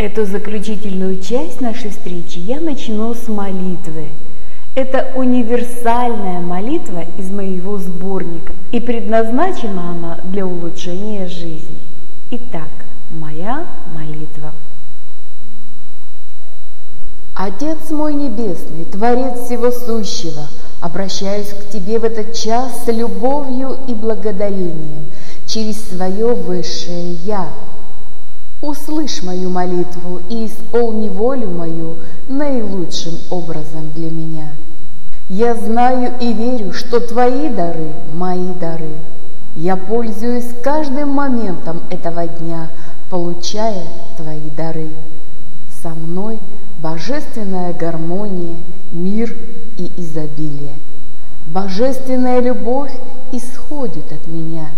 Эту заключительную часть нашей встречи я начну с молитвы. Это универсальная молитва из моего сборника, и предназначена она для улучшения жизни. Итак, моя молитва. Отец мой небесный, Творец всего сущего, обращаюсь к Тебе в этот час с любовью и благодарением через свое высшее Я – Услышь мою молитву и исполни волю мою наилучшим образом для меня. Я знаю и верю, что Твои дары – мои дары. Я пользуюсь каждым моментом этого дня, получая Твои дары. Со мной божественная гармония, мир и изобилие. Божественная любовь исходит от меня,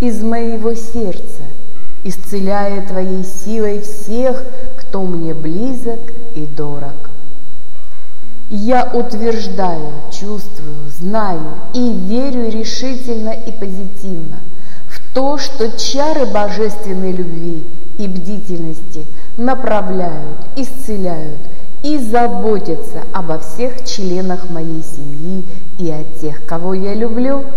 из моего сердца – исцеляя Твоей силой всех, кто мне близок и дорог. Я утверждаю, чувствую, знаю и верю решительно и позитивно в то, что чары божественной любви и бдительности направляют, исцеляют и заботятся обо всех членах моей семьи и о тех, кого я люблю –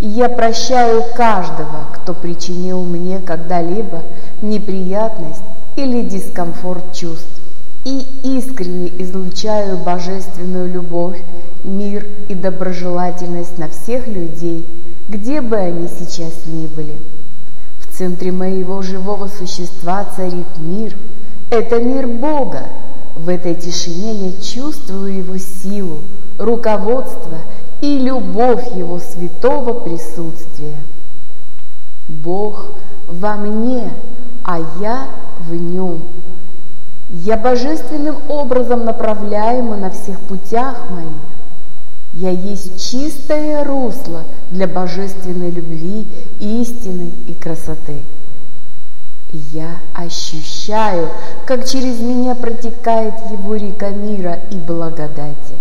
и я прощаю каждого, кто причинил мне когда-либо неприятность или дискомфорт чувств. И искренне излучаю божественную любовь, мир и доброжелательность на всех людей, где бы они сейчас ни были. В центре моего живого существа царит мир. Это мир Бога. В этой тишине я чувствую Его силу, руководство и любовь Его святого присутствия. Бог во мне, а я в нем. Я божественным образом направляема на всех путях моих. Я есть чистое русло для божественной любви, истины и красоты. я ощущаю, как через меня протекает Его река мира и благодати.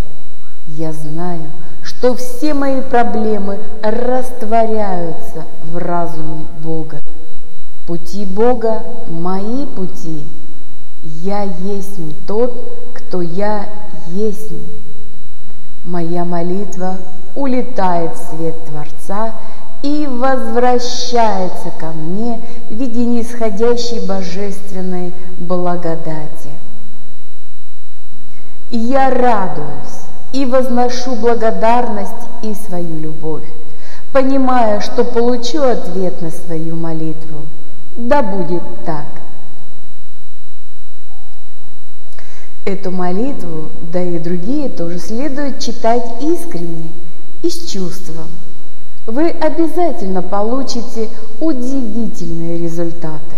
Я знаю, что все мои проблемы растворяются в разуме Бога. Пути Бога – мои пути. Я есть тот, кто я есть. Моя молитва улетает в свет Творца и возвращается ко мне в виде нисходящей божественной благодати. И я радуюсь, и возношу благодарность и свою любовь, понимая, что получу ответ на свою молитву. Да будет так. Эту молитву, да и другие тоже следует читать искренне и с чувством. Вы обязательно получите удивительные результаты.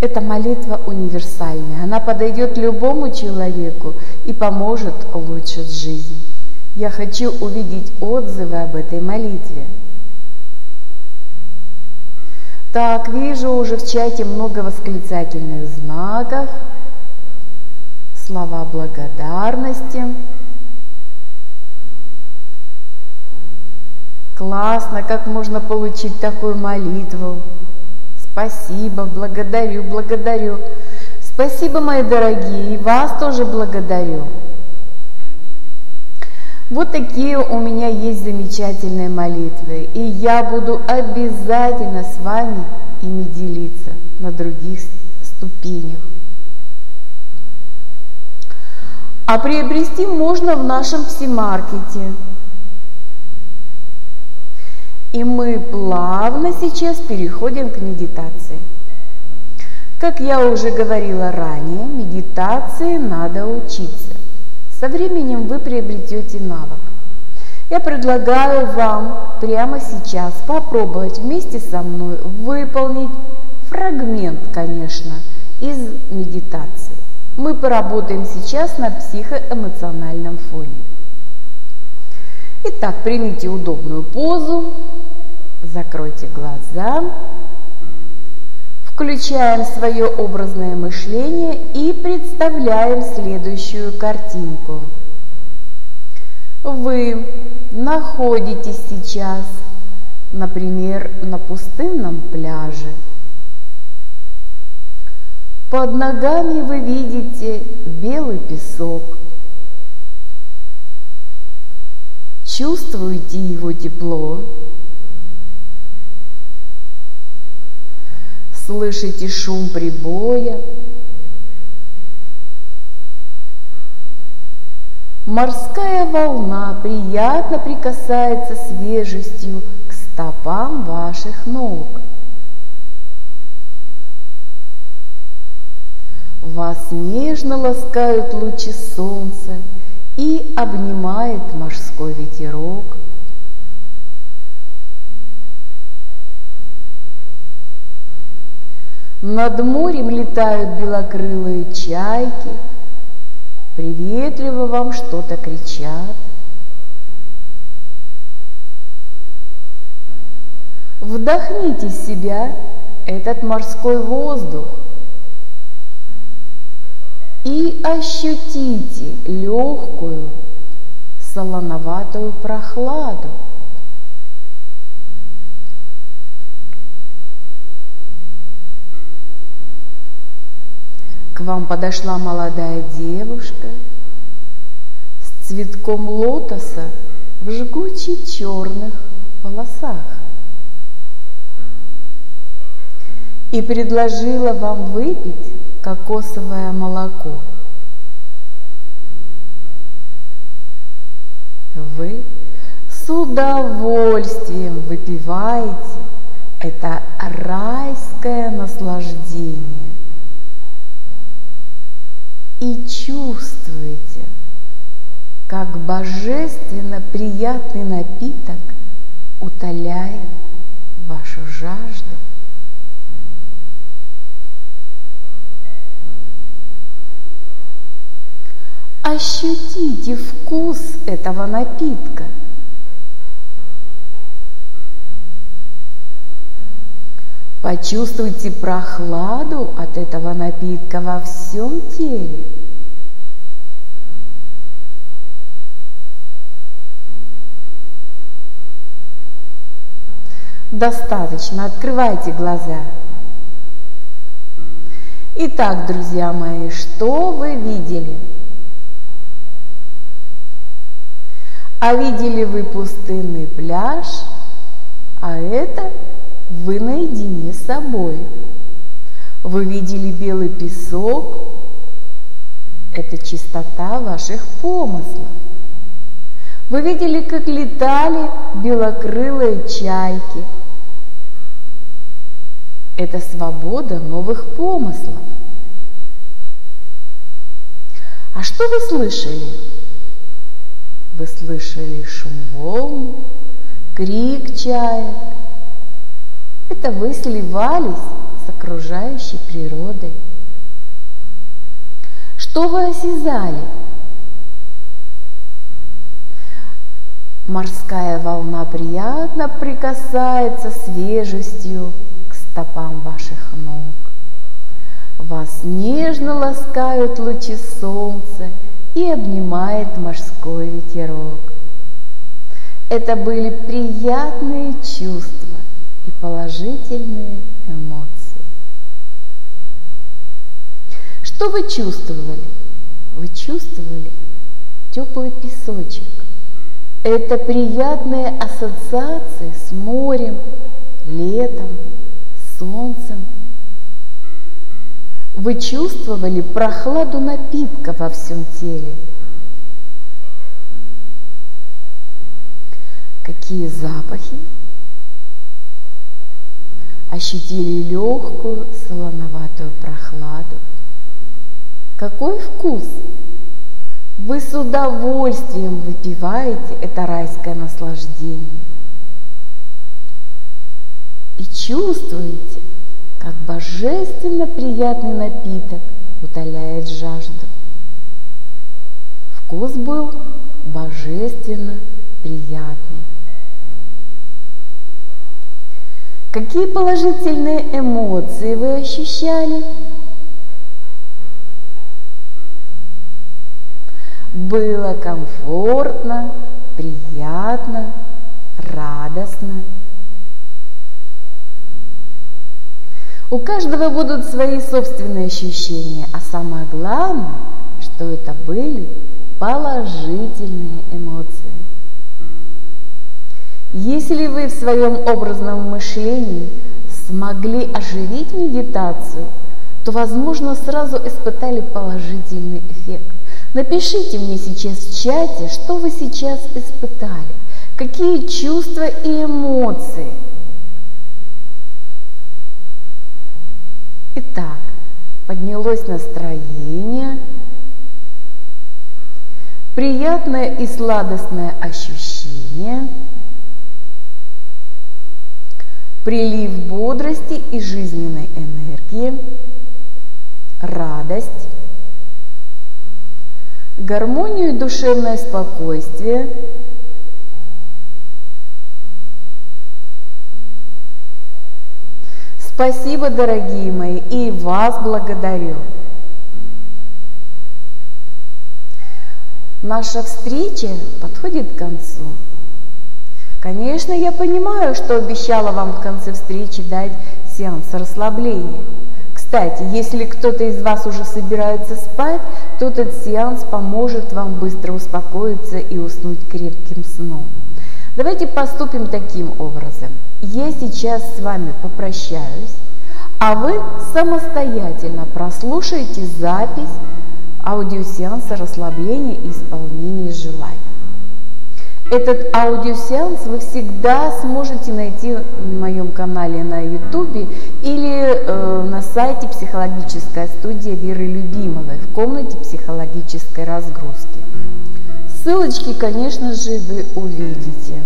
Эта молитва универсальная, она подойдет любому человеку и поможет улучшить жизнь. Я хочу увидеть отзывы об этой молитве. Так, вижу уже в чате много восклицательных знаков, слова благодарности. Классно, как можно получить такую молитву. Спасибо, благодарю, благодарю. Спасибо, мои дорогие, и вас тоже благодарю. Вот такие у меня есть замечательные молитвы, и я буду обязательно с вами ими делиться на других ступенях. А приобрести можно в нашем псимаркете – и мы плавно сейчас переходим к медитации. Как я уже говорила ранее, медитации надо учиться. Со временем вы приобретете навык. Я предлагаю вам прямо сейчас попробовать вместе со мной выполнить фрагмент, конечно, из медитации. Мы поработаем сейчас на психоэмоциональном фоне. Итак, примите удобную позу, Закройте глаза. Включаем свое образное мышление и представляем следующую картинку. Вы находитесь сейчас, например, на пустынном пляже. Под ногами вы видите белый песок. Чувствуете его тепло. Слышите шум прибоя. Морская волна приятно прикасается свежестью к стопам ваших ног. Вас нежно ласкают лучи солнца и обнимает морской ветерок. Над морем летают белокрылые чайки, приветливо вам что-то кричат. Вдохните в себя этот морской воздух – и ощутите легкую солоноватую прохладу. К вам подошла молодая девушка с цветком лотоса в жгучих черных волосах и предложила вам выпить кокосовое молоко. Вы с удовольствием выпиваете это райское наслаждение чувствуете, как божественно приятный напиток утоляет вашу жажду. Ощутите вкус этого напитка. Почувствуйте прохладу от этого напитка во всем теле. Достаточно, открывайте глаза. Итак, друзья мои, что вы видели? А видели вы пустынный пляж, а это вы наедине с собой. Вы видели белый песок, это чистота ваших помыслов. Вы видели, как летали белокрылые чайки. Это свобода новых помыслов. А что вы слышали? Вы слышали шум волн, крик чаек. Это вы сливались с окружающей природой. Что вы осязали? Морская волна приятно прикасается свежестью к стопам ваших ног. Вас нежно ласкают лучи солнца и обнимает морской ветерок. Это были приятные чувства и положительные эмоции. Что вы чувствовали? Вы чувствовали теплый песочек. Это приятные ассоциации с морем, летом, солнцем. Вы чувствовали прохладу напитка во всем теле. Какие запахи? Ощутили легкую солоноватую прохладу. Какой вкус? Вы с удовольствием выпиваете это райское наслаждение. И чувствуете, как божественно приятный напиток утоляет жажду. Вкус был божественно приятный. Какие положительные эмоции вы ощущали? Было комфортно, приятно, радостно – У каждого будут свои собственные ощущения, а самое главное, что это были положительные эмоции. Если вы в своем образном мышлении смогли оживить медитацию, то, возможно, сразу испытали положительный эффект. Напишите мне сейчас в чате, что вы сейчас испытали, какие чувства и эмоции. Итак, поднялось настроение, приятное и сладостное ощущение, прилив бодрости и жизненной энергии, радость, гармонию и душевное спокойствие, Спасибо, дорогие мои, и вас благодарю. Наша встреча подходит к концу. Конечно, я понимаю, что обещала вам в конце встречи дать сеанс расслабления – кстати, если кто-то из вас уже собирается спать, то этот сеанс поможет вам быстро успокоиться и уснуть крепким сном. Давайте поступим таким образом. Я сейчас с вами попрощаюсь, а вы самостоятельно прослушаете запись аудиосеанса расслабления и исполнения желаний. Этот аудиосеанс вы всегда сможете найти в моем канале на YouTube или э, на сайте психологическая студия Веры Любимовой в комнате психологической разгрузки. Ссылочки, конечно же, вы увидите.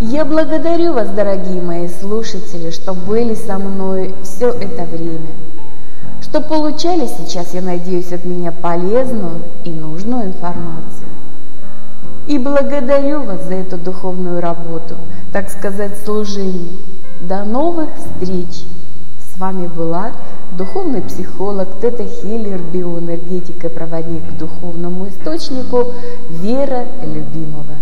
Я благодарю вас, дорогие мои слушатели, что были со мной все это время, что получали сейчас, я надеюсь, от меня полезную и нужную информацию. И благодарю вас за эту духовную работу, так сказать, служение. До новых встреч! С вами была духовный психолог, тета-хиллер, биоэнергетик и проводник к духовному источнику Вера Любимова.